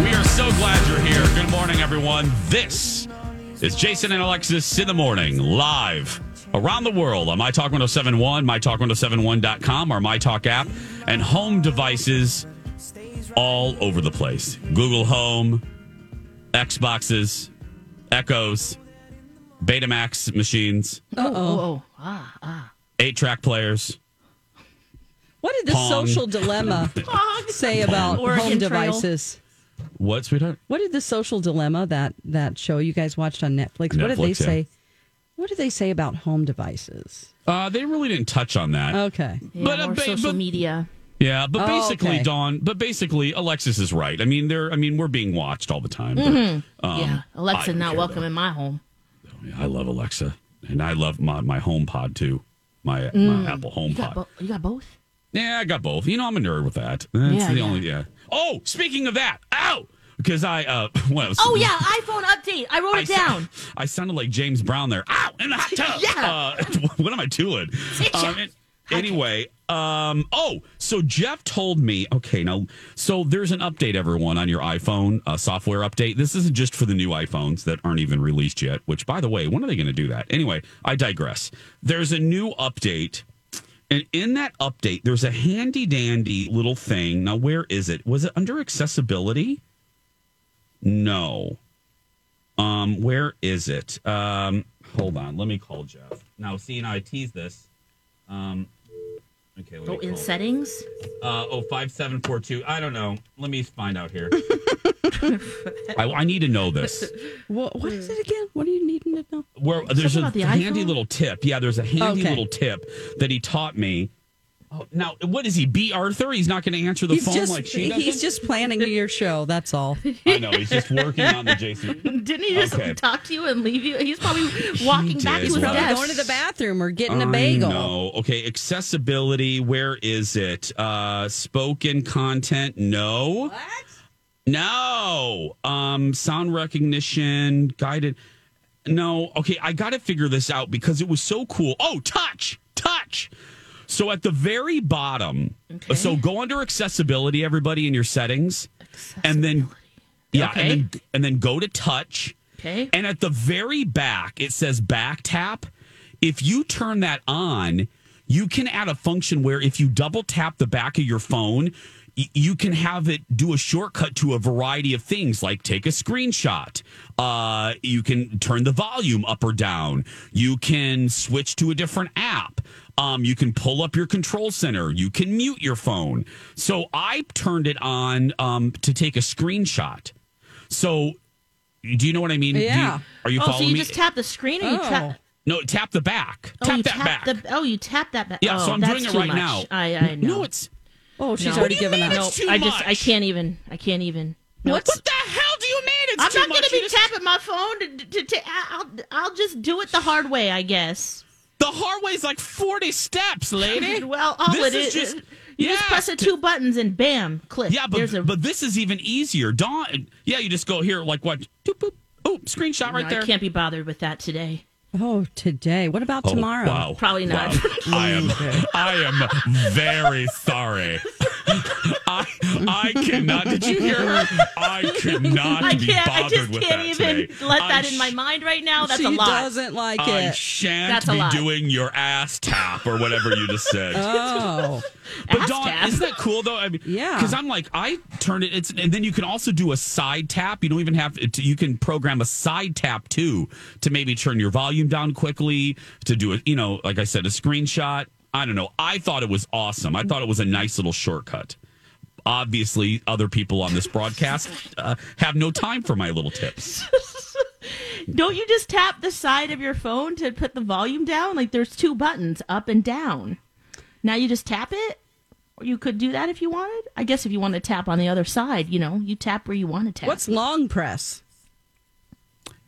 We are so glad you're here. Good morning, everyone. This is Jason and Alexis in the morning, live around the world on My Talk 1071, MyTalk1071.com, our My Talk app, and home devices all over the place Google Home, Xboxes, Echoes, Betamax machines, Oh, ah, ah. eight track players. What did the Pong. social dilemma say about Oregon home Trail. devices? What, sweetheart? What did the social dilemma that that show you guys watched on Netflix? what did they yeah. say? What did they say about home devices? Uh, they really didn't touch on that. Okay. Yeah, But, uh, more ba- social but- media. Yeah, but Oh, basically, okay. Dawn. But basically, Alexis is right. I mean, they're. I mean, we're being watched all the time. but, um, yeah, Alexa don't welcome though. in my home. Yeah, I love Alexa, and I love my my Home Pod too. My my Apple Home You got, Pod. bo- you got both. Yeah, I got both. You know, I'm a nerd with that. That's Yeah, the yeah. only. Yeah. Oh, speaking of that, ow, because I. uh well, I Oh yeah, iPhone update. I wrote I it sa- down. I sounded like James Brown there. Ow, in the hot tub. Yeah. Uh, what am I doing? Um, an- anyway, um, oh, so Jeff told me, okay, now, so there's an update, everyone, on your iPhone, a software update. This isn't just for the new iPhones that aren't even released yet, which, by the way, when are they going to do that? Anyway, I digress. There's a new update. And in that update, there's a handy dandy little thing. Now, where is it? Was it under accessibility? No. Um, where is it? Um, hold on, let me call Jeff. Now, see, and I tease this. Um, okay, let Oh, in call- settings. Uh, oh, five seven four two. I don't know. Let me find out here. I, I need to know this. What, what is it again? What are you needing to know? Where there's a the handy iPhone? little tip. Yeah, there's a handy Okay. little tip that he taught me. Oh, now, what is he? B. Arthur? He's not going to answer the He's phone just like she does. he's just planning your show. That's all. I know. He's just working on the Jason. Didn't he just Okay. talk to you and leave you? He's probably walking back did. to his Wow. desk. Going to the bathroom or getting a I bagel. know. Okay, accessibility. Where is it? Uh, spoken content. No. What? No. Um, sound recognition, guided. No. Okay, I got to figure this out because it was so cool. Oh, touch, touch. So at the very bottom, Okay. so go under accessibility, everybody, in your settings, and then yeah, Okay. and then and then go to touch. Okay. And at the very back, it says back tap. If you turn that on, you can add a function where if you double tap the back of your phone, you can have it do a shortcut to a variety of things like take a screenshot. Uh, you can turn the volume up or down. You can switch to a different app. Um, you can pull up your control center. You can mute your phone. So I turned it on um, to take a screenshot. So, do you know what I mean? Do you- Yeah. are you oh, so you me? just tap the screen or you Oh. tap? No, tap the back. Oh, tap you that tap back. the. Oh, you tap that back. Yeah, oh, so I'm doing it right much. now. I, I know. no, it's Oh, she's No. already What do you given mean up. it's no. too I just I can't even. I can't even. No, What's- what the hell do you mean? It's I'm too not going to be just- tapping my phone. To, to, to, I'll, I'll just do it the hard way, I guess. The hard way is like 40 steps, lady. Well, all This it is is, just- you just press the two buttons and bam, click. Yeah, but There's a, but this is even easier. Dawn, yeah, you just go here, like what? Doop, boop. Oh, screenshot right No, there. I can't be bothered with that today. Oh, today. What about Oh, tomorrow? Wow. Probably not. Wow. I am I am very sorry. I I cannot. Did you hear her? I cannot I be can't. I bothered just with can't that even today. let I that in my sh- mind right now. That's she a lot. doesn't like I it. shan't That's a be lot. doing your ass tap or whatever you just said. oh, But Ass Dawn, tap. isn't that cool though? I mean, Yeah. Because I'm like, I turn it. It's and then you can also do a side tap. You don't even have to. You can program a side tap too to maybe turn your volume down quickly. To do it, you know, like I said, a screenshot. I don't know. I thought it was awesome. I thought it was a nice little shortcut. Obviously, other people on this broadcast uh, have no time for my little tips. Don't you just tap the side of your phone to put the volume down? Like there's two buttons, up and down. Now you just tap it? Or you could do that if you wanted. I guess if you want to tap on the other side, you know, you tap where you want to tap. what's long press?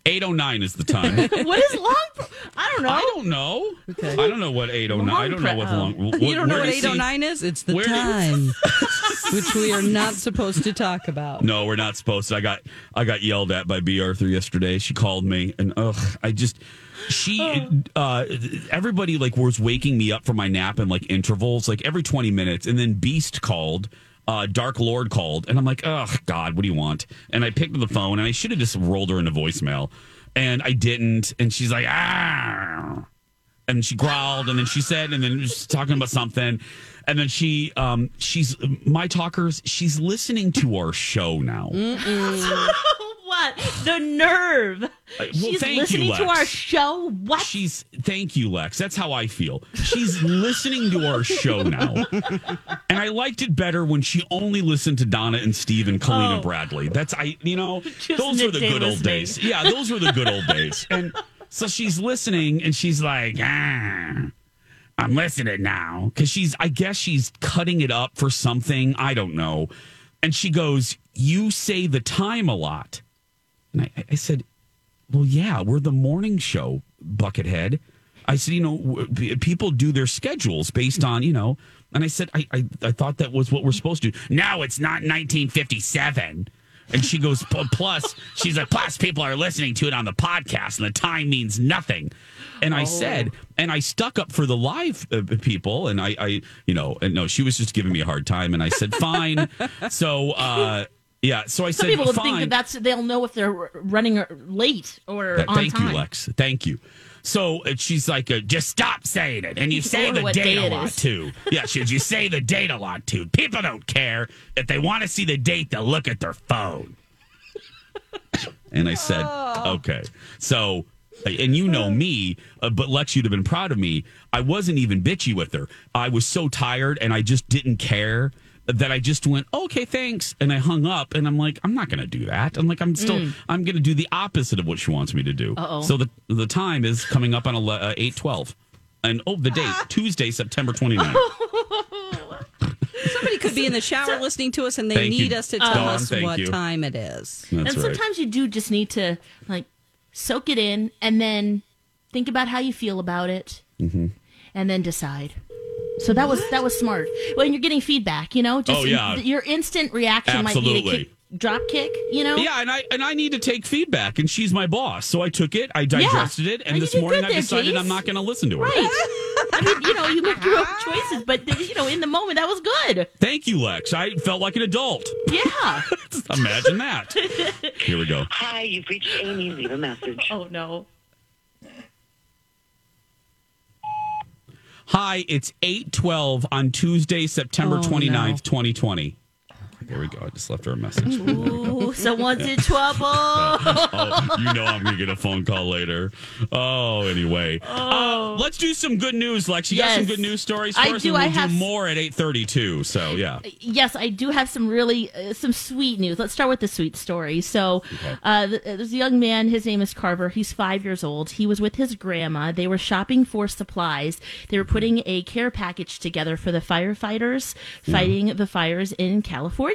809 is the time. what is long? Pro- I don't know. I don't know. I don't know what 809. I don't know what Long long. you don't know what does he- 809 is? It's the time, which we are not supposed to talk about. No, we're not supposed to. I got I got yelled at by B Arthur yesterday. She called me and ugh, I just she uh everybody like was waking me up from my nap in like intervals, like every 20 minutes and then Beast called uh, Dark Lord called, and I'm like, oh God, what do you want? And I picked up the phone, and I should have just rolled her into voicemail, and I didn't. And she's like, ah, and she growled and then she said and then was talking about something and then she um she's my talkers she's listening to our show now what? The nerve. well, She's thank you, listening to our show. What? she's thank you lex that's how i feel she's listening to our show now and i liked it better when she only listened to donna and steve and colleen and Oh. bradley that's i you know Just those were the good old days yeah those were the good old days and so she's listening and she's like ah I'm listening now because she's, I guess she's cutting it up for something. I don't know. And she goes, You say the time a lot. And I, I said, Well, yeah, we're the morning show, Buckethead. I said, You know, people do their schedules based on, you know, and I said, I, I, I thought that was what we're supposed to do. Now it's not 1957. And she goes, plus, she's like, plus people are listening to it on the podcast and the time means nothing. And I said, and I stuck up for the live uh, people. And I, I, you know, and no, she was just giving me a hard time. And I said, fine. so, uh, yeah. So I Some said, people would think that that's they'll know if they're running late or Th- on Thank time. you, Lex. Thank you. So uh, she's like, uh, just stop saying it. And you say the date a lot is. too. Yeah, she, you say the date a lot too. People don't care. If they want to see the date, they'll look at their phone. And I said, Oh. okay. So, and you know me, uh, but Lex, you'd have been proud of me. I wasn't even bitchy with her. I was so tired and I just didn't care that I just went, okay, thanks. And I hung up and I'm like, I'm not going to do that. I'm like, I'm still, Mm. I'm going to do the opposite of what she wants me to do. Uh-oh. So the, the time is coming up on ele- uh, 8 12. And oh, the date, Tuesday, September 29th. Somebody could be in the shower listening to us and they need you. us to tell Dawn, us what you. time it is. That's and right. sometimes you do just need to like soak it in and then think about how you feel about it Mm-hmm. and then decide. So that was that was smart. When you're getting feedback, you know, just Oh, yeah. your instant reaction might be Absolutely. to kick, drop kick, you know. Yeah, and I and I need to take feedback, and she's my boss, so I took it, I digested it, and And this morning I there, decided Jace. I'm not going to listen to her. Right. I mean, you know, you make your own choices, but you know, in the moment, that was good. Thank you, Lex. I felt like an adult. Yeah. Imagine that. Here we go. Hi, you've reached Amy. Leave a message. oh no. Hi, it's 812 on Tuesday, September Oh, 29th, no. 2020. There we go. I just left her a message. Ooh, someone's in trouble. oh, you know I'm going to get a phone call later. Oh, anyway. Uh, let's do some good news, Lex. You got some good news stories for I us? do. And we'll I have- do more at 832. So, yeah. yes, I do have some really uh, some sweet news. Let's start with the sweet story. So, uh, there's a young man. His name is Carver. He's five years old. He was with his grandma. They were shopping for supplies. They were putting a care package together for the firefighters fighting the fires in California.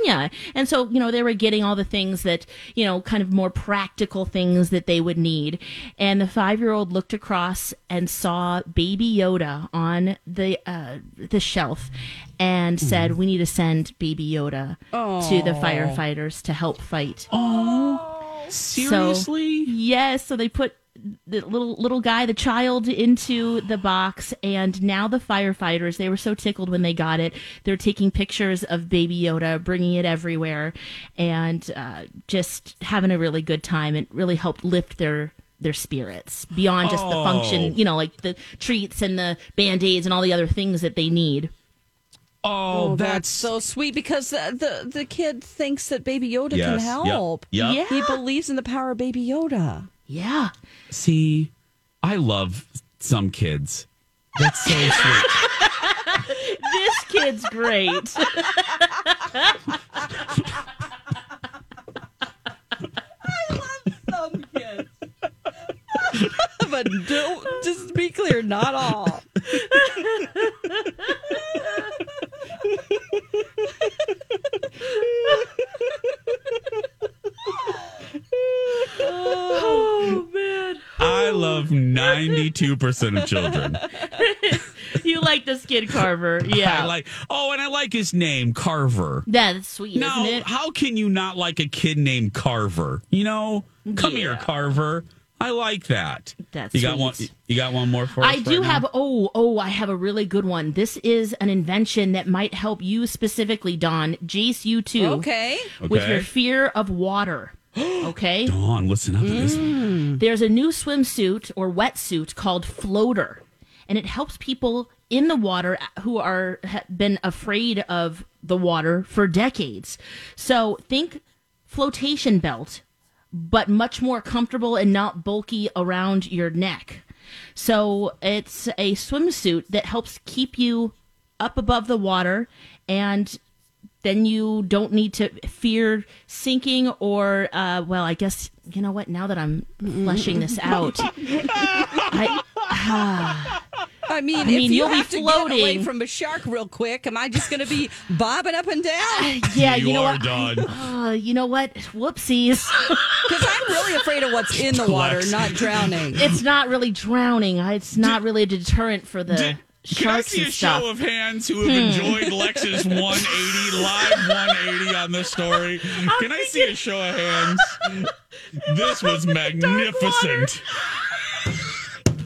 And so, you know, they were getting all the things that you know, kind of more practical things that they would need. And the five year old looked across and saw Baby Yoda on the uh, the shelf and said, "We need to send Baby Yoda to the firefighters to help fight." Oh. Seriously? Yes, so they put the little little guy, the child, into the box, and now the firefighters. They were so tickled when they got it. They're taking pictures of Baby Yoda, bringing it everywhere, and uh, just having a really good time. It really helped lift their their spirits beyond just the Oh. function, you know, like the treats and the band aids and all the other things that they need. Oh, Oh, that's, that's so sweet because the, the the kid thinks that Baby Yoda Yes, can yep, help. yep. Yeah. He believes in the power of Baby Yoda. Yeah. See, I love some kids. That's so sweet. This kid's great. I love some kids. but don't just be clear, not all. oh man. I love 92% of children. You like this kid Carver. Yeah. I like, oh, and I like his name, Carver. That's sweet, Now, isn't it? how can you not like a kid named Carver? You know, come here, Carver. I like that. That's you got sweet. one. You got one more for us. I do right now? have oh oh I have a really good one. This is an invention that might help you specifically, Don. Jace, you too. Okay. With Okay. your fear of water. Okay. Dawn, listen up to this. Mm. There's a new swimsuit or wetsuit called Floater, and it helps people in the water who are have been afraid of the water for decades. So think flotation belt, but much more comfortable and not bulky around your neck. So it's a swimsuit that helps keep you up above the water and then you don't need to fear sinking or uh, well i guess you know what now that i'm fleshing this out I, I mean, I if mean, you you'll be have to get away floating. from a shark real quick, am I just going to be bobbing up and down? yeah you, you, know are what done. uh, you know what whoopsies Because I'm really afraid of what's in the water, not drowning. it's not really drowning it's not really a deterrent for the Did- Can I see a stuff Hmm. show of hands who have enjoyed Lex's 180 live 180 on this story? Can I see a show of hands? This was magnificent.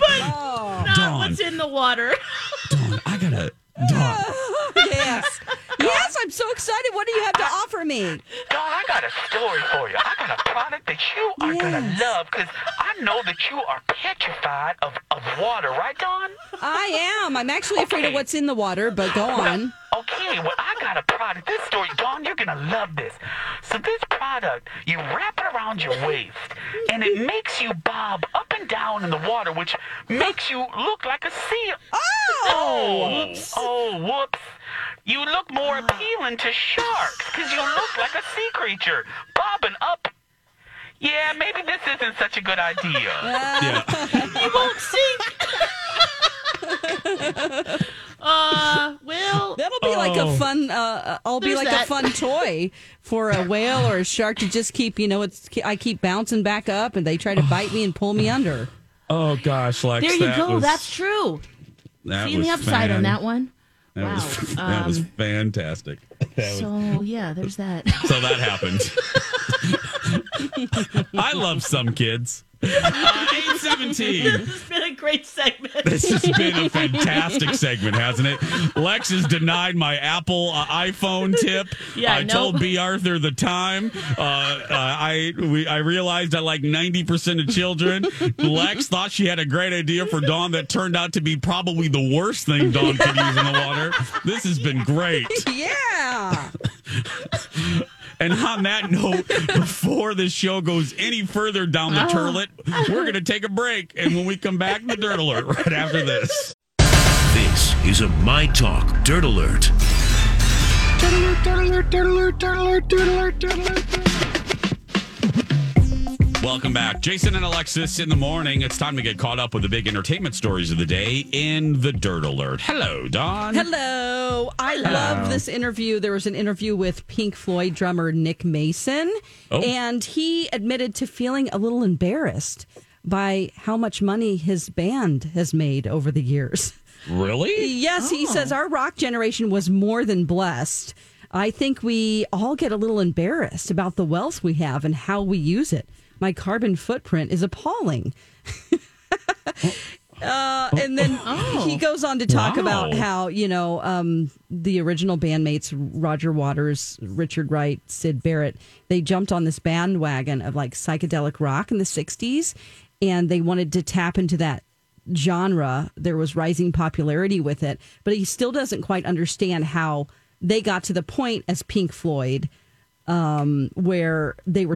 oh, not Dawn. what's in the water Dawn, I gotta. Dawn, yes. Yes, I'm so excited. What do you have to offer me? Dawn, I got a story for you. I got a product that you are gonna love because I know that you are petrified of, of water, right, Dawn? I am. I'm actually afraid of what's in the water, but go on. Okay, well, I got a product. This story, Dawn, you're gonna love this. So this product, you wrap it around your waist, and it makes you bob up and down in the water, which makes you look like a seal. Oh, oh whoops. Oh, whoops. You look more appealing to sharks because you look like a sea creature, bobbing up. Yeah, maybe this isn't such a good idea. yeah. you won't sink uh well That'll be like a Oh. fun. Uh, I'll be like that. a fun toy for a whale or a shark to just keep. You know, it's I keep bouncing back up, and they try to bite me and pull me under. Oh gosh, Lex. there you that go was- that's true that seeing the was upside on that one That wow was that was Um, fantastic. That was so yeah there's that So that happened. I love some kids. Uh, 817. this has been a great segment This has been a fantastic segment, hasn't it? Lex has denied my Apple uh, iPhone tip. Yeah, I nope. told B. Arthur the time. Uh, uh, I we, I realized I like 90% of children. Lex thought she had a great idea for Dawn that turned out to be probably the worst thing Dawn could use in the water. This has been great. Yeah. And on that note, before the show goes any further down the oh. turlet, we're going to take a break. And when we come back, the dirt alert right after this. This is a My Talk Dirt Alert. Welcome back. Jason and Alexis in the morning. It's time to get caught up with the big entertainment stories of the day in the Dirt Alert. Hello, Don. Hello. I love this interview. There was an interview with Pink Floyd drummer Nick Mason, Oh. and he admitted to feeling a little embarrassed by how much money his band has made over the years. Really? Yes, he says oh. our rock generation was more than blessed. I think we all get a little embarrassed about the wealth we have and how we use it. My carbon footprint is appalling. Uh, and then he goes on to talk Wow. about how you know um, the original bandmates Roger Waters, Richard Wright, Syd Barrett. They jumped on this bandwagon of like psychedelic rock in the '60s, and they wanted to tap into that genre. There was rising popularity with it, but he still doesn't quite understand how they got to the point as Pink Floyd, um, where they were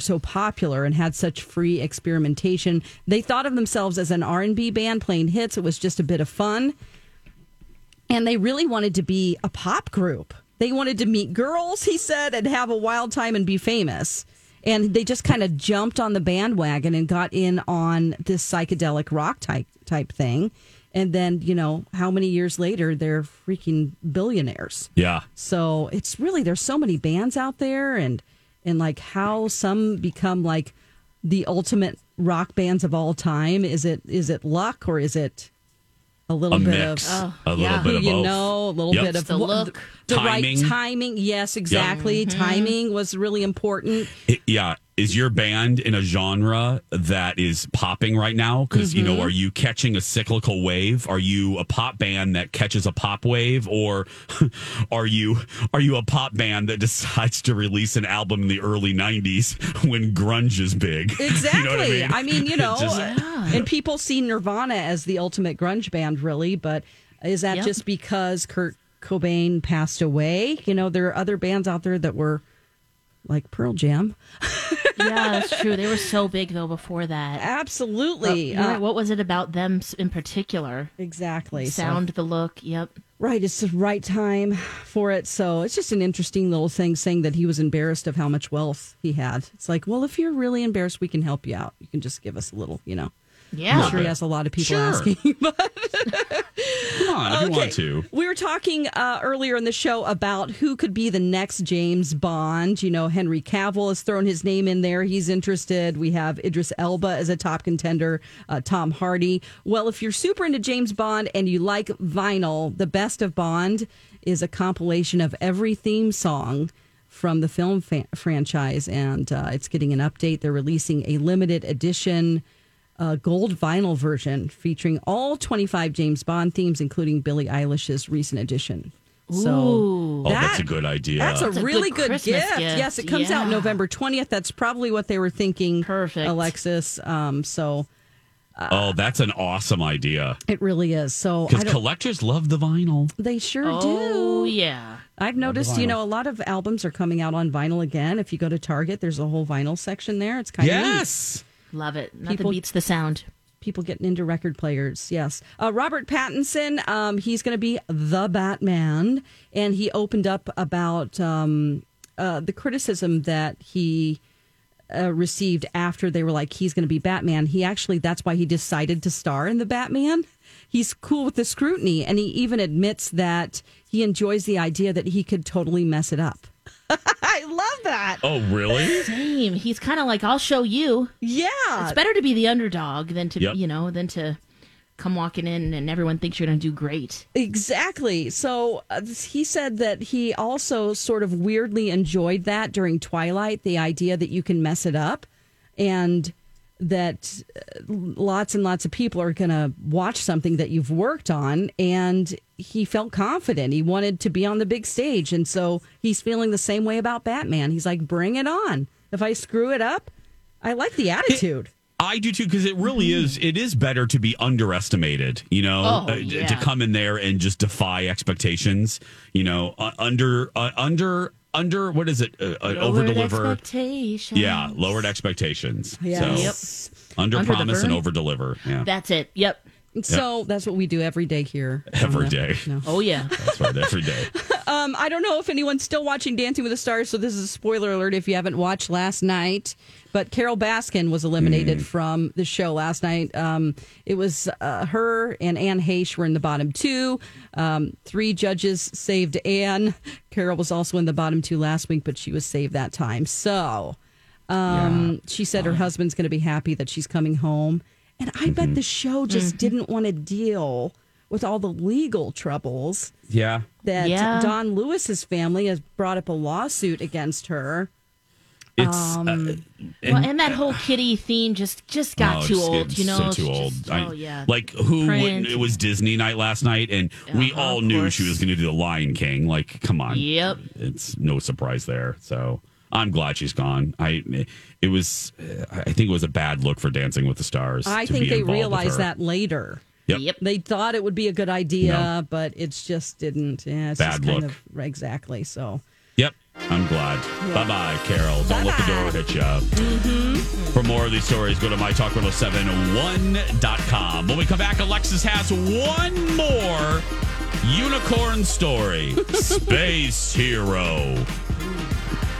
So popular and had such free experimentation. They thought of themselves as an R&B band playing hits. It was just a bit of fun. And they really wanted to be a pop group. They wanted to meet girls, he said, and have a wild time and be famous. And they just kind of jumped on the bandwagon and got in on this psychedelic rock type type thing. And then, you know, how many years later they're freaking billionaires. Yeah. So it's really there's so many bands out there and and like how some become like the ultimate rock bands of all time. Is it is it luck or is it a little A bit mix. of A little yeah. bit of you both. know, a little Yep. bit of The look. the Timing. right timing. Yes, exactly. Mm-hmm. Timing was really important. It- yeah. Is your band in a genre that is popping right now? Because, you Mm-hmm. know, are you catching a cyclical wave? Are you a pop band that catches a pop wave? Or are you are you a pop band that decides to release an album in the early 90s when grunge is big? Exactly. you know what I mean? I mean, you know, Just- and people see Nirvana as the ultimate grunge band, really. But is that Yep. just because Kurt Cobain passed away? You know, there are other bands out there that were like Pearl Jam. yeah, that's true. They were so big though before that. Absolutely. Uh, right. What was it about them in particular? exactly. So- Sound, the look. Yep. right. It's the right time for it. So it's just an interesting little thing saying that he was embarrassed of how much wealth he had. It's like, well, if you're really embarrassed, we can help you out. You can just give us a little, you know. Yeah. I'm sure he has a lot of people Sure. asking. But Come on, if you want to. We were talking uh, earlier in the show about who could be the next James Bond. You know, Henry Cavill has thrown his name in there. He's interested. We have Idris Elba as a top contender, uh, Tom Hardy. Well, if you're super into James Bond and you like vinyl, the best of Bond is a compilation of every theme song from the film fa- franchise, and uh, it's getting an update. They're releasing a limited edition uh, gold vinyl version featuring all 25 James Bond themes, including Billie Eilish's recent edition. So Ooh. Oh, that's a good idea. that's a That's a really good good, gift. gift. Yes, it comes out November 20th. That's probably what they were thinking. Perfect. Alexis. Um, so oh, that's an awesome idea. it really is. So Because collectors love the vinyl. they sure Oh do. yeah. I've noticed, you know, a lot of albums are coming out on vinyl again. If you go to Target, there's a whole vinyl section there. It's kind of neat. Love it. Nothing People- beats the sound. people getting into record players. Yes. Uh, Robert Pattinson, um, he's going to be the Batman. And he opened up about um, uh, the criticism that he uh, received after they were like, he's going to be Batman. He actually, that's why he decided to star in the Batman. He's cool with the scrutiny. And he even admits that he enjoys the idea that he could totally mess it up. I love that. Oh, really? Same. He's kind of like, I'll show you. Yeah. It's better to be the underdog than to, Yep. you know, than to come walking in and everyone thinks you're going to do great. Exactly. So uh, he said that he also sort of weirdly enjoyed that during Twilight, the idea that you can mess it up. And that uh, lots and lots of people are going to watch something that you've worked on. And he felt confident. He wanted to be on the big stage. And so he's feeling the same way about Batman. He's like, bring it on. If I screw it up, I like the attitude. I do too because it really is. It is better to be underestimated, you know, Oh, uh, to come in there and just defy expectations. You know, uh, under uh, under under what is it? Uh, uh, over deliver. Yeah, lowered expectations. Yes. So under Under promise and over deliver. Yeah, That's it. Yep. So that's what we do every day here. every on the- day. No. Oh yeah. That's right, every day. Um, I don't know if anyone's still watching Dancing with the Stars, so this is a spoiler alert if you haven't watched last night. But Carole Baskin was eliminated Mm. from the show last night. Um, it was uh, her and Anne Heche were in the bottom two. Um, three judges saved Anne. Carole was also in the bottom two last week, but she was saved that time. So um, she said her husband's going to be happy that she's coming home. And I Mm-hmm. bet the show just didn't want to deal with all the legal troubles Yeah. that Yeah. Don Lewis's family has brought up a lawsuit against her. It's Um, uh, well, and that whole kitty theme just just got Oh, too just- old. You know, so too old. just- I- oh yeah. Like who? Wouldn't, it was Disney night last night, and we Uh-huh, all knew course. she was going to do the Lion King. Like, come on. Yep. It's no surprise there. So I'm glad she's gone. I it was uh, I think it was a bad look for Dancing with the Stars. I to think be they realized that later. Yep. Yep. They thought it would be a good idea, No. but it's just didn't. Yeah, it's Bad just kind look. of exactly. So Yep. I'm glad. Bye bye, Carole. Don't let the door hit you. Mm-hmm. For more of these stories, go to mytalk1071.com. When we come back, Alexis has one more unicorn story Space Hero.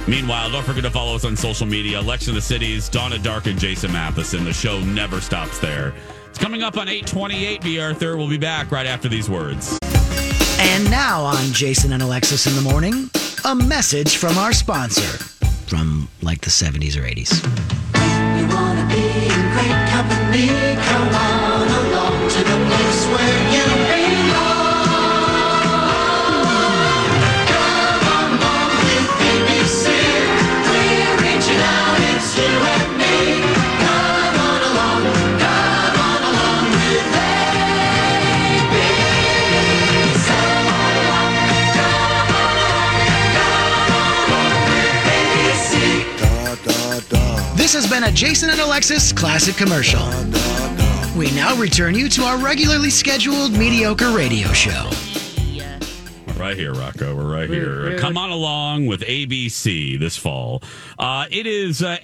Meanwhile, don't forget to follow us on social media Alexa the Cities, Donna Dark, and Jason Matheson. The show never stops there. It's coming up on 828, B. Arthur. We'll be back right after these words. And now on Jason and Alexis in the morning, a message from our sponsor from like the 70s or 80s. You wanna be in great company? Come on along to the place where you belong. Come along with ABC. We're reaching out, it's you This has been a Jason and Alexis classic commercial. We now return you to our regularly scheduled mediocre radio show. We're right here, Rocco. We're right here. Come on along with ABC this fall. Uh, it is uh,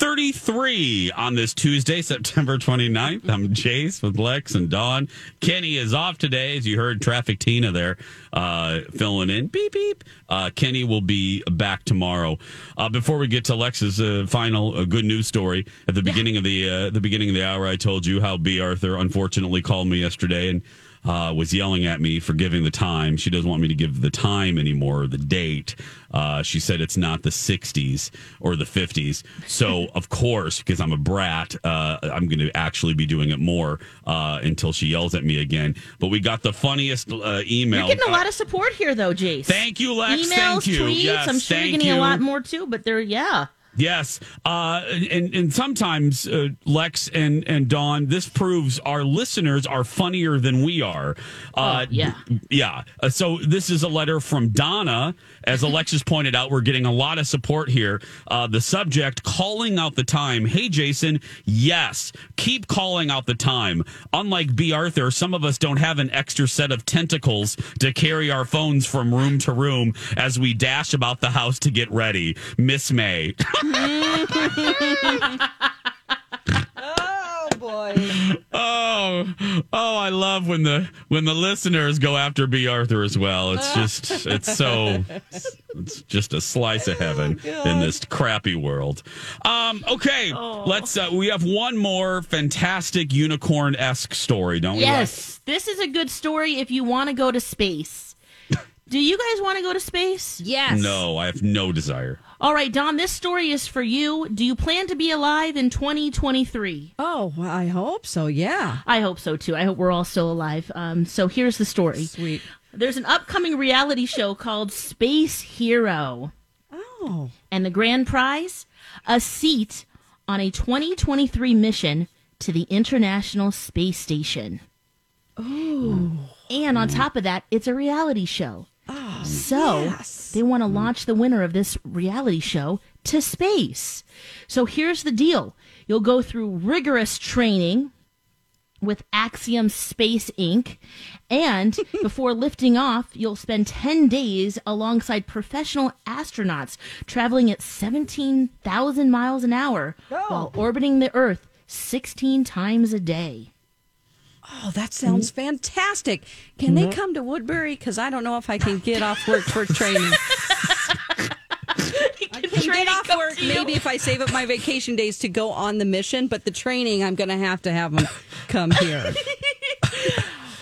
8.33 on this Tuesday, September 29th. I'm Jace with Lex and Dawn. Kenny is off today, as you heard Traffic Tina there uh, filling in. Beep, beep. Uh, Kenny will be back tomorrow. Uh, before we get to Lex's uh, final uh, good news story, at the beginning of the uh, the beginning of the hour, I told you how B. Arthur unfortunately called me yesterday and uh, was yelling at me for giving the time. She doesn't want me to give the time anymore, the date. Uh, she said it's not the 60s or the 50s. So, of course, because I'm a brat, uh, I'm going to actually be doing it more uh, until she yells at me again. But we got the funniest uh, email. You're getting a lot of support here, though, Jace. Thank you, Lex. Emails, Thank you. tweets. Yes, I'm sure you're getting you. a lot more too, but they're yeah. Yes, uh, and and sometimes uh, Lex and and Dawn, this proves our listeners are funnier than we are. Uh, Oh, yeah. yeah. Uh, so this is a letter from Donna. As Alexis pointed out, we're getting a lot of support here. Uh, the subject calling out the time. Hey, Jason. Yes, keep calling out the time. Unlike B. Arthur, some of us don't have an extra set of tentacles to carry our phones from room to room as we dash about the house to get ready. Miss May. Oh. Oh, oh! I love when the when the listeners go after B. Arthur as well. It's just it's so it's just a slice of heaven in this crappy world. Um, okay, let's. Uh, we have one more fantastic unicorn esque story, don't we? Yes, this is a good story if you want to go to space. Do you guys want to go to space? Yes. No, I have no desire. All right, Don, this story is for you. Do you plan to be alive in 2023? Oh, I hope so. Yeah. I hope so too. I hope we're all still alive. Um, so here's the story. Sweet. There's an upcoming reality show called Space Hero. Oh. And the grand prize? A seat on a 2023 mission to the International Space Station. Oh. And on top of that, it's a reality show. Oh, so they want to mm. launch the winner of this reality show to space. So here's the deal you'll go through rigorous training with Axiom Space Inc. And before lifting off, you'll spend 10 days alongside professional astronauts traveling at 17,000 miles an hour oh. while orbiting the Earth 16 times a day. Oh, that sounds fantastic. Can they mm-hmm. come to Woodbury? Because I don't know if I can get off work for training. I can get off work maybe if I save up my vacation days to go on the mission, but the training I'm going to have to have them come here.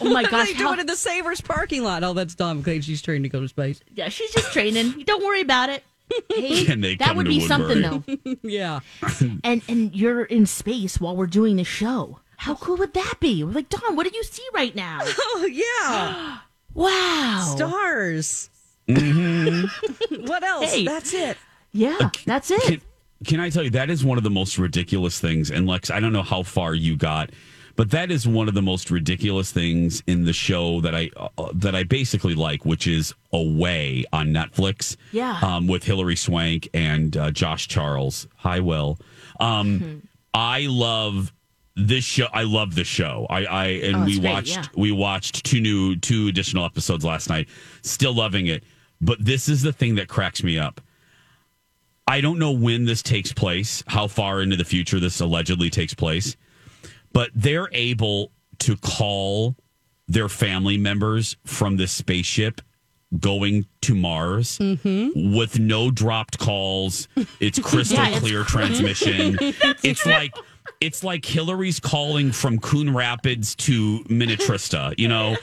Oh my What gosh, are they how- doing in the Savers parking lot? Oh, that's dumb because she's training to go to space. Yeah, she's just training. Don't worry about it. Hey, Can they that come would to be something though. Woodbury? yeah. And and you're in space while we're doing the show. How cool would that be? We're like, Dawn, what do you see right now? Oh, yeah. wow. Stars. what else? Hey. That's it. Yeah, that's it. Can, can I tell you that is one of the most ridiculous things? And Lex, I don't know how far you got, but that is one of the most ridiculous things in the show that I uh, that I basically like, which is Away on Netflix. Yeah. um, with Hilary Swank and uh, Josh Charles. Hi, Will. Um, I love this show. I love the show. I, I and Oh, we great, watched yeah. we watched two new two additional episodes last night. Still loving it. But this is the thing that cracks me up. I don't know when this takes place, how far into the future this allegedly takes place, but they're able to call their family members from this spaceship going to Mars mm-hmm. with no dropped calls. It's crystal Yeah, clear cr- transmission. it's like it's like Hilary's calling from Coon Rapids to Minnetrista, you know.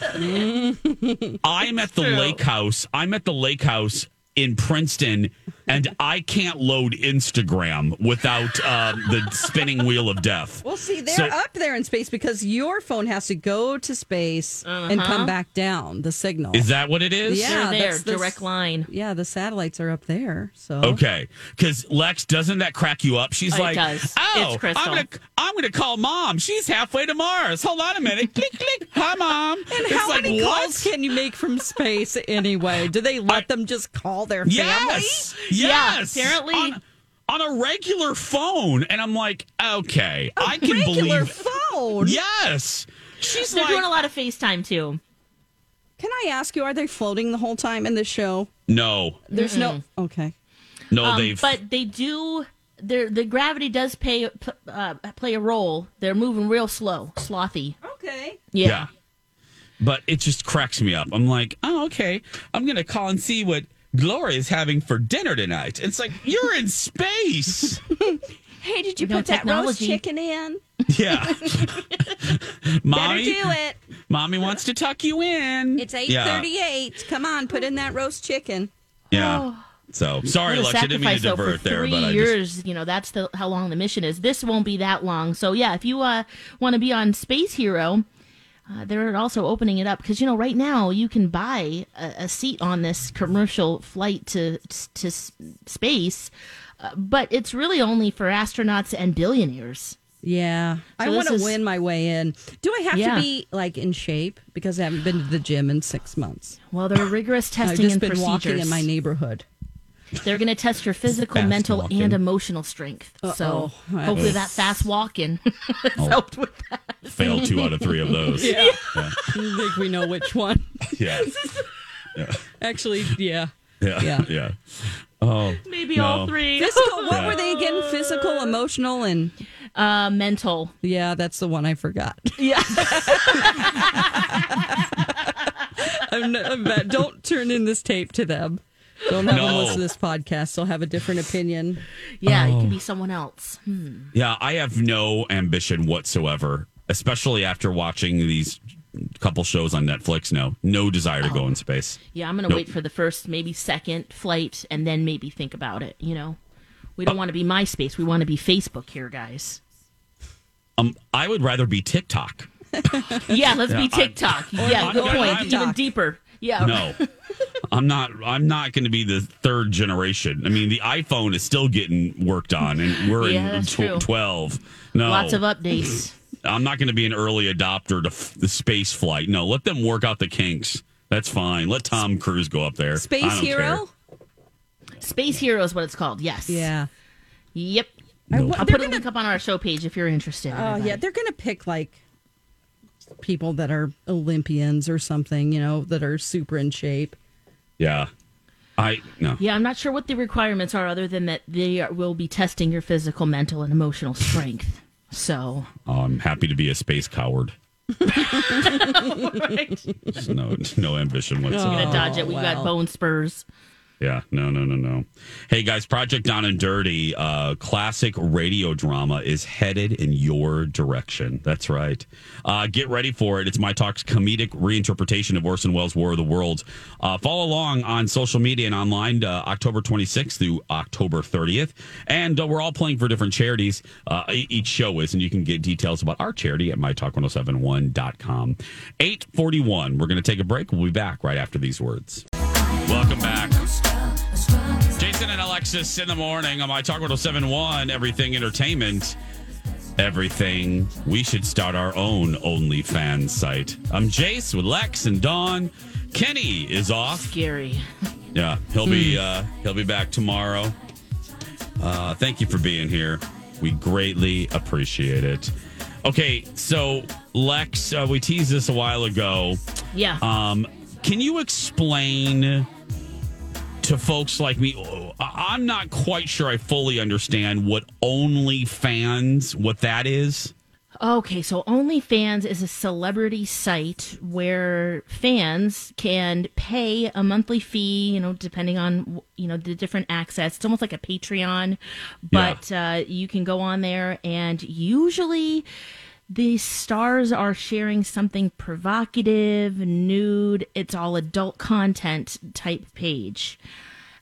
I'm at the lake house. I'm at the lake house in Princeton, and I can't load Instagram without um, the spinning wheel of death. Well, see, they're So- up there in space because your phone has to go to space and Uh-huh. come back down. The signal. Is that what it is? Yeah, They're there, the- direct line. Yeah, the satellites are up there. So Okay, because Lex, doesn't that crack you up? She's Oh, it like, does. "Oh, It's I'm gonna, I'm gonna call mom. She's halfway to Mars. Hold on a minute. click, click. Hi, mom. And it's how like, many what? calls can you make from space anyway? Do they let them just call their family? Yes, Yeah, yes. apparently- on, on a regular phone, and I'm like, okay, I can Regular believe. Regular phone. Yes, she's They're like, doing a lot of FaceTime too. Can I ask you, are they floating the whole time in this show? no, There's no. Okay. no, Um, they've. but they do. Their the gravity does pay uh, play a role. They're moving real slow, slothy. Okay. Yeah. Yeah. But it just cracks me up. I'm like, oh, okay. I'm going to call and see what Gloria's having for dinner tonight. It's like, you're in space. Hey, did you You know, put that roast technology. chicken in? yeah. mommy, do it. mommy wants to tuck you in. It's eight Yeah. thirty-eight. Come on, put in that roast chicken. Yeah. So sorry, What a Lex. I didn't mean to sacrifice, though, divert for there, three but I just. years. You know, that's the how long the mission is. This won't be that long. So yeah, if you uh, want to be on Space Hero, uh, they're also opening it up because you know right now you can buy a, a seat on this commercial flight to to space, uh, but it's really only for astronauts and billionaires. Yeah, I want to is- win my way in. Do I have Yeah. to be like in shape because I haven't been to the gym in six months? Well, there are rigorous testing I've just and been procedures. walking in my neighborhood. They're going to test your physical, Fast mental, walking. and emotional strength. So Uh-oh. hopefully that fast walking has Oh. helped with that. Failed two out of three of those. Yeah. I think we know which one. Yeah. Yeah. Actually, yeah. Yeah. Yeah. Yeah. Oh. Maybe no. all three. Physical. What Yeah. were they again? Physical, emotional, and Uh, mental. yeah, that's the one I forgot. Yeah. I'm, not- I'm not- don't turn in this tape to them. Don't have them No. listen to this podcast. They'll have a different opinion. Yeah, it Oh. could be someone else. Hmm. Yeah, I have no ambition whatsoever, especially after watching these couple shows on Netflix. No, no desire to go in space. Yeah, I'm going to Nope. wait for the first, maybe second flight and then maybe think about it. You know, we don't want to be MySpace. We want to be Facebook here, guys. Um, I would rather be TikTok. Yeah, let's Yeah, be TikTok. Or- yeah, I'm- good point. I'm- Even deeper. Yeah. No, I'm not. I'm not going to be the third generation. I mean, the iPhone is still getting worked on, and we're Yeah, in tw- 12. No, Lots of updates. I'm not going to be an early adopter to f- the space flight. No, let them work out the kinks. That's fine. Let Tom Cruise go up there. Space don't Hero? Space Hero is what it's called. Yes. Yeah. Yep. I wa- I'll they're put a link up on our show page if you're interested. Oh everybody. yeah, they're gonna pick like people that are Olympians or something, you know, that are super in shape. Yeah. I no. Yeah, I'm not sure what the requirements are, other than that they are, will be testing your physical, mental, and emotional strength. So, Oh, I'm happy to be a space coward. Just no, no ambition we're whatsoever. gonna dodge it. We've got oh, bone spurs. Yeah, no, no, no, no. Hey guys, Project Down and Dirty, uh, classic radio drama is headed in your direction. That's right. Uh, get ready for it. It's My Talk's comedic reinterpretation of Orson Welles' War of the Worlds. Uh, follow along on social media and online uh, October 26th through October 30th. And uh, we're all playing for different charities. Uh, each show is, and you can get details about our charity at mytalk1071.com. 841. We're going to take a break. We'll be back right after these words. Welcome back. Jason and Alexis in the morning on my Talk 1071, Everything Entertainment. Everything. We should start our own OnlyFans site. I'm Jace with Lex and Dawn. Kenny is off. Scary. Yeah, he'll be uh, he'll be back tomorrow. Uh, thank you for being here. We greatly appreciate it. Okay, so Lex, uh, we teased this a while ago. Yeah. Um, can you explain to folks like me? I'm not quite sure I fully understand what OnlyFans, what that is. Okay, so OnlyFans is a celebrity site where fans can pay a monthly fee, you know, depending on, you know, the different access. It's almost like a Patreon, but uh, you can go on there and usually the stars are sharing something provocative, nude, it's all adult content type page.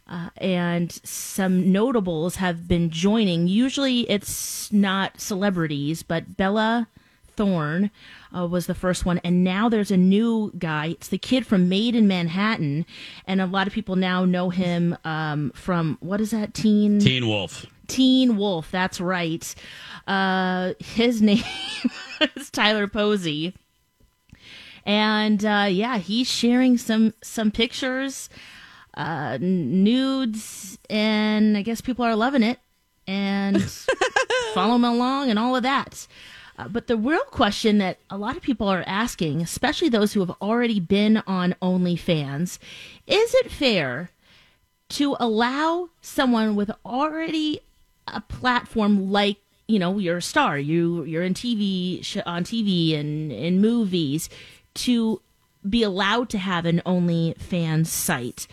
Uh, and some notables have been joining. Usually it's not celebrities, but Bella Thorne uh, was the first one. And now there's a new guy. It's the kid from Maid in Manhattan. And a lot of people now know him um, from, what is that, Teen? Teen Wolf. Teen Wolf, that's right. Uh, his name is Tyler Posey. And uh, yeah, he's sharing some some pictures, uh, nudes, and I guess people are loving it and follow him along and all of that. Uh, but the real question that a lot of people are asking, especially those who have already been on OnlyFans, is it fair to allow someone with already a platform like you know you're a star you you're in TV sh- on TV and in movies to be allowed to have an only OnlyFans site.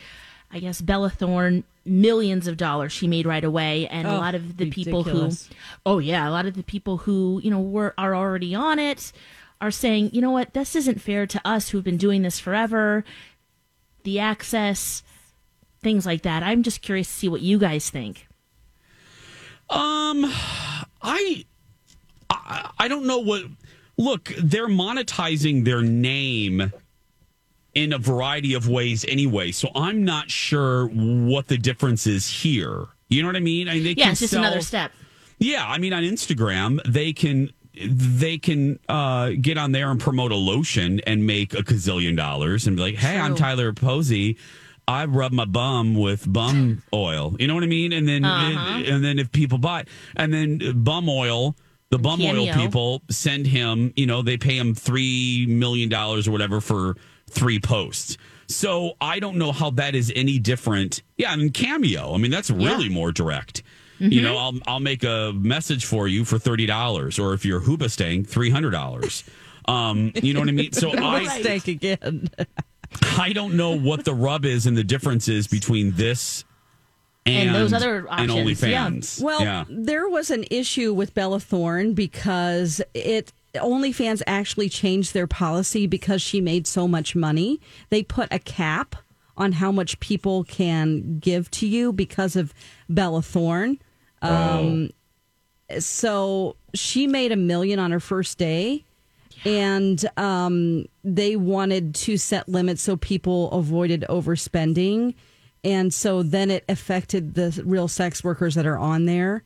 I guess Bella Thorne millions of dollars she made right away and a Oh, lot of the people who. Oh yeah, a lot of the people who, you know, were are already on it are saying, "You know what? This isn't fair to us who've been doing this forever." The access things like that. I'm just curious to see what you guys think. Um, I, I, I don't know what. Look, they're monetizing their name in a variety of ways anyway. So I'm not sure what the difference is here. You know what I mean? I mean, they yeah, can it's just sell- another step. Yeah, I mean on Instagram they can they can uh, get on there and promote a lotion and make a gazillion dollars and be like, "Hey, I'm Tyler Posey. I rub my bum with bum oil." You know what I mean? And then Uh-huh. and then if people buy and then bum oil, the bum oil people send him. You know, they pay him three million dollars or whatever for three posts. So I don't know how that is any different. Yeah, and cameo. I mean, that's really more direct. You Mhm. know, I'll I'll make a message for you for thirty dollars, or if you're Hoobastank, three hundred dollars. Um, you know what I mean? So I Mistake again. I don't know what the rub is and the difference is between this and, And those other and options, yeah. OnlyFans. Well, yeah. there was an issue with Bella Thorne because it OnlyFans actually changed their policy because she made so much money. They put a cap on how much people can give to you because of Bella Thorne. Um, So she made a million on her first day. And um, they wanted to set limits so people avoided overspending. And so then it affected the real sex workers that are on there.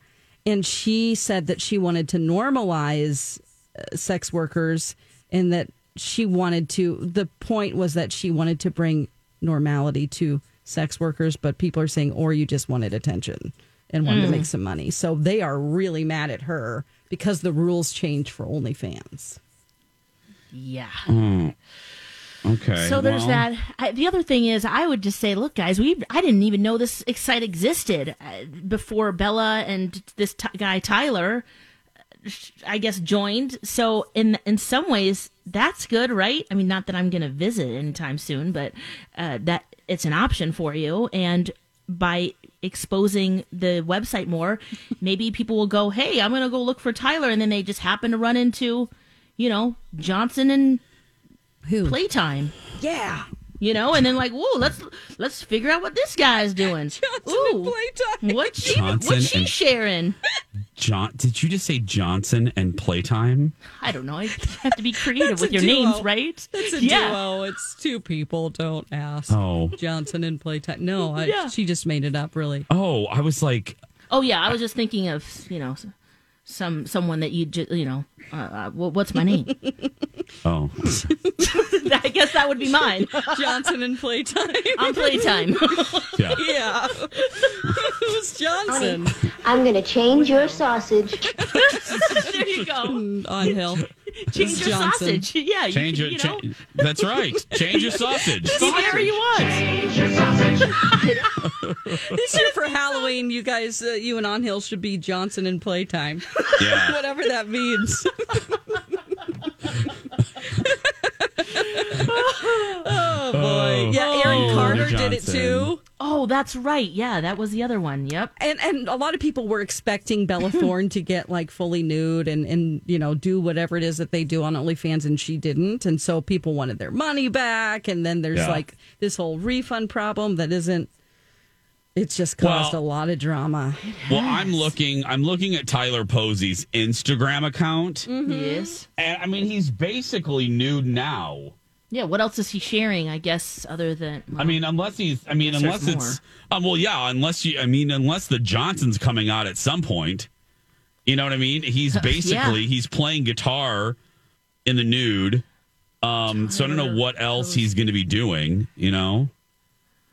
And she said that she wanted to normalize uh, sex workers and that she wanted to, the point was that she wanted to bring normality to sex workers, but people are saying, or you just wanted attention and wanted to Mm. make some money. So they are really mad at her because the rules changed for OnlyFans. Yeah. Mm. Okay. So there's well, that. I, the other thing is, I would just say, look, guys, we I didn't even know this site existed uh, before Bella and this t- guy Tyler, uh, I guess, joined. So in in some ways, that's good, right? I mean, not that I'm going to visit anytime soon, but uh, that it's an option for you, and by exposing the website more, maybe people will go, hey, I'm going to go look for Tyler, and then they just happen to run into, you know, Johnson and who playtime. Yeah. You know, and then like, whoa, let's let's figure out what this guy's doing. Ooh, what's she Johnson what's she and- sharing? John, did you just say Johnson and Playtime? I don't know. I have to be creative with your duo. names, right? It's a yeah. duo. It's two people. Don't ask. Oh. Johnson and Playtime. No, I, Yeah. she just made it up, really. Oh, I was like, Oh yeah, I was just thinking of you know some someone that you just you know uh, uh, what's my name? oh, I guess that would be mine. Johnson and Playtime. On playtime. yeah. yeah. Who's Johnson? I'm going to change your sausage. there you go. On Hill. Change your Johnson? sausage. Yeah, Change you, your. you know, cha- that's right. Change your sausage. be whatever you want. This year for Halloween, you guys, uh, you and On Hill should be Johnson and Playtime. Yeah. Whatever that means. oh boy! Yeah, Aaron Oh, Carter did it too. Oh, that's right. Yeah, that was the other one. Yep. And and a lot of people were expecting Bella Thorne to get like fully nude and and you know do whatever it is that they do on OnlyFans, and she didn't. And so people wanted their money back. And then there's Yeah. like this whole refund problem that isn't. It's just caused Well- a lot of drama. Well, I'm looking. I'm looking at Tyler Posey's Instagram account, mm-hmm. Yes. and I mean, he's basically nude now. Yeah. What else is he sharing? I guess other than I mean, unless he's. I mean, Guess unless it's. Um, well, yeah. Unless you. I mean, unless the Johnson's coming out at some point. You know what I mean? He's basically he's playing guitar in the nude. Um, so I don't know what else he's going to be doing. You know.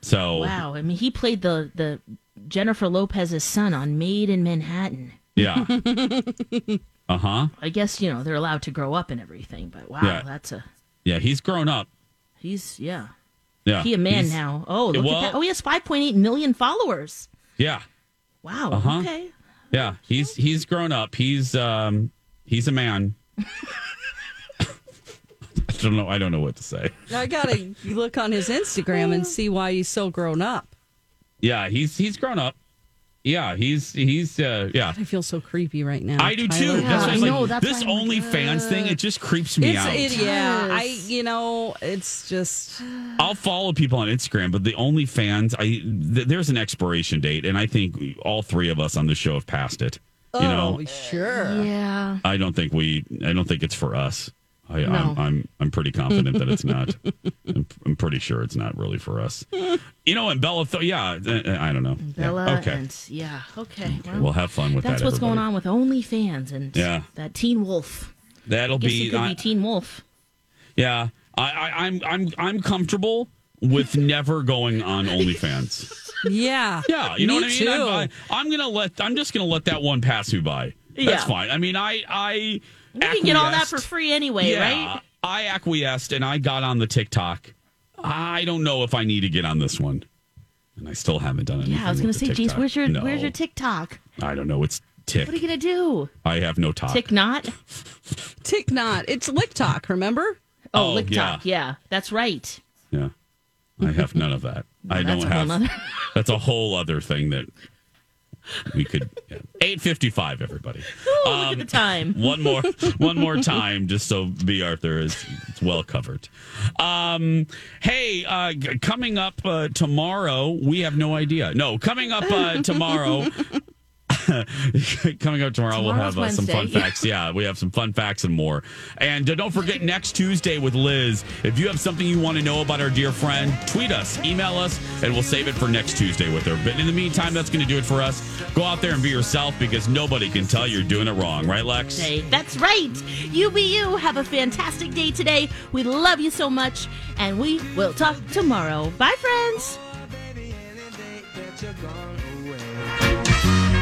So wow. I mean, he played the the Jennifer Lopez's son on Maid in Manhattan. yeah. Uh huh. I guess you know they're allowed to grow up and everything, but wow, Yeah. that's a Yeah, he's grown up. he's yeah. Yeah, he a man he's- now. Oh, look Well- at that. Oh, he has 5.8 million followers. Yeah. Wow. Uh-huh. Okay. Yeah, he's he's grown up. He's um he's a man. I don't know. I don't know what to say. I gotta look on his Instagram and see why he's so grown up. Yeah, he's he's grown up. Yeah, he's he's uh yeah. I feel so creepy right now. I do Tyler. too. That's why I was I know, that's this why I'm like, OnlyFans thing. It just creeps me It's out. it, yeah. I you know it's just I'll follow people on Instagram, but the OnlyFans, I th- there's an expiration date, and I think all three of us on the show have passed it. You know, oh sure. Yeah. I don't think we. I don't think it's for us. I, No. I'm, I'm I'm pretty confident that it's not. I'm, I'm pretty sure it's not really for us. You know, and Bella. Th- yeah, uh, I don't know. Yeah, Bella okay, and yeah. Okay. well, we'll have fun with that's that. That's what's going on with OnlyFans and Yeah. that Teen Wolf. That'll Guess be. it could I- be Teen Wolf. yeah, I, I, I'm I'm I'm comfortable with never going on OnlyFans. Yeah. Yeah, you know Me what I mean. Too. I'm, I, am gonna let. I'm just gonna let that one pass me by. That's Yeah. fine. I mean, I I You can get all that for free anyway, yeah, right? I acquiesced and I got on the TikTok. I don't know if I need to get on this one, and I still haven't done anything. Yeah, I was going gonna to say, geez, where's your no, where's your TikTok? I don't know. It's tick. What are you gonna do? I have no talk. Tick not? Tick not. It's lick talk. Remember? Oh, Oh, lick yeah. talk. Yeah, that's right. Yeah, I have none of that. I don't a whole have. nother- That's a whole other thing that we could. Eight fifty five. Everybody. Ooh, look at the time. one more one more time just so b arthur is it's well covered um hey uh coming up uh, tomorrow we have no idea no coming up uh, tomorrow coming up tomorrow, we'll have uh, some fun facts. Yeah, we have some fun facts and more. And uh, don't forget next Tuesday with Liz. If you have something you want to know about our dear friend, tweet us, email us, and we'll save it for next Tuesday with her. But in the meantime, that's going to do it for us. Go out there and be yourself because nobody can tell you're doing it wrong, right, Lex? Say, That's right. You be you. Have a fantastic day today. We love you so much, and we will talk tomorrow. Bye, friends.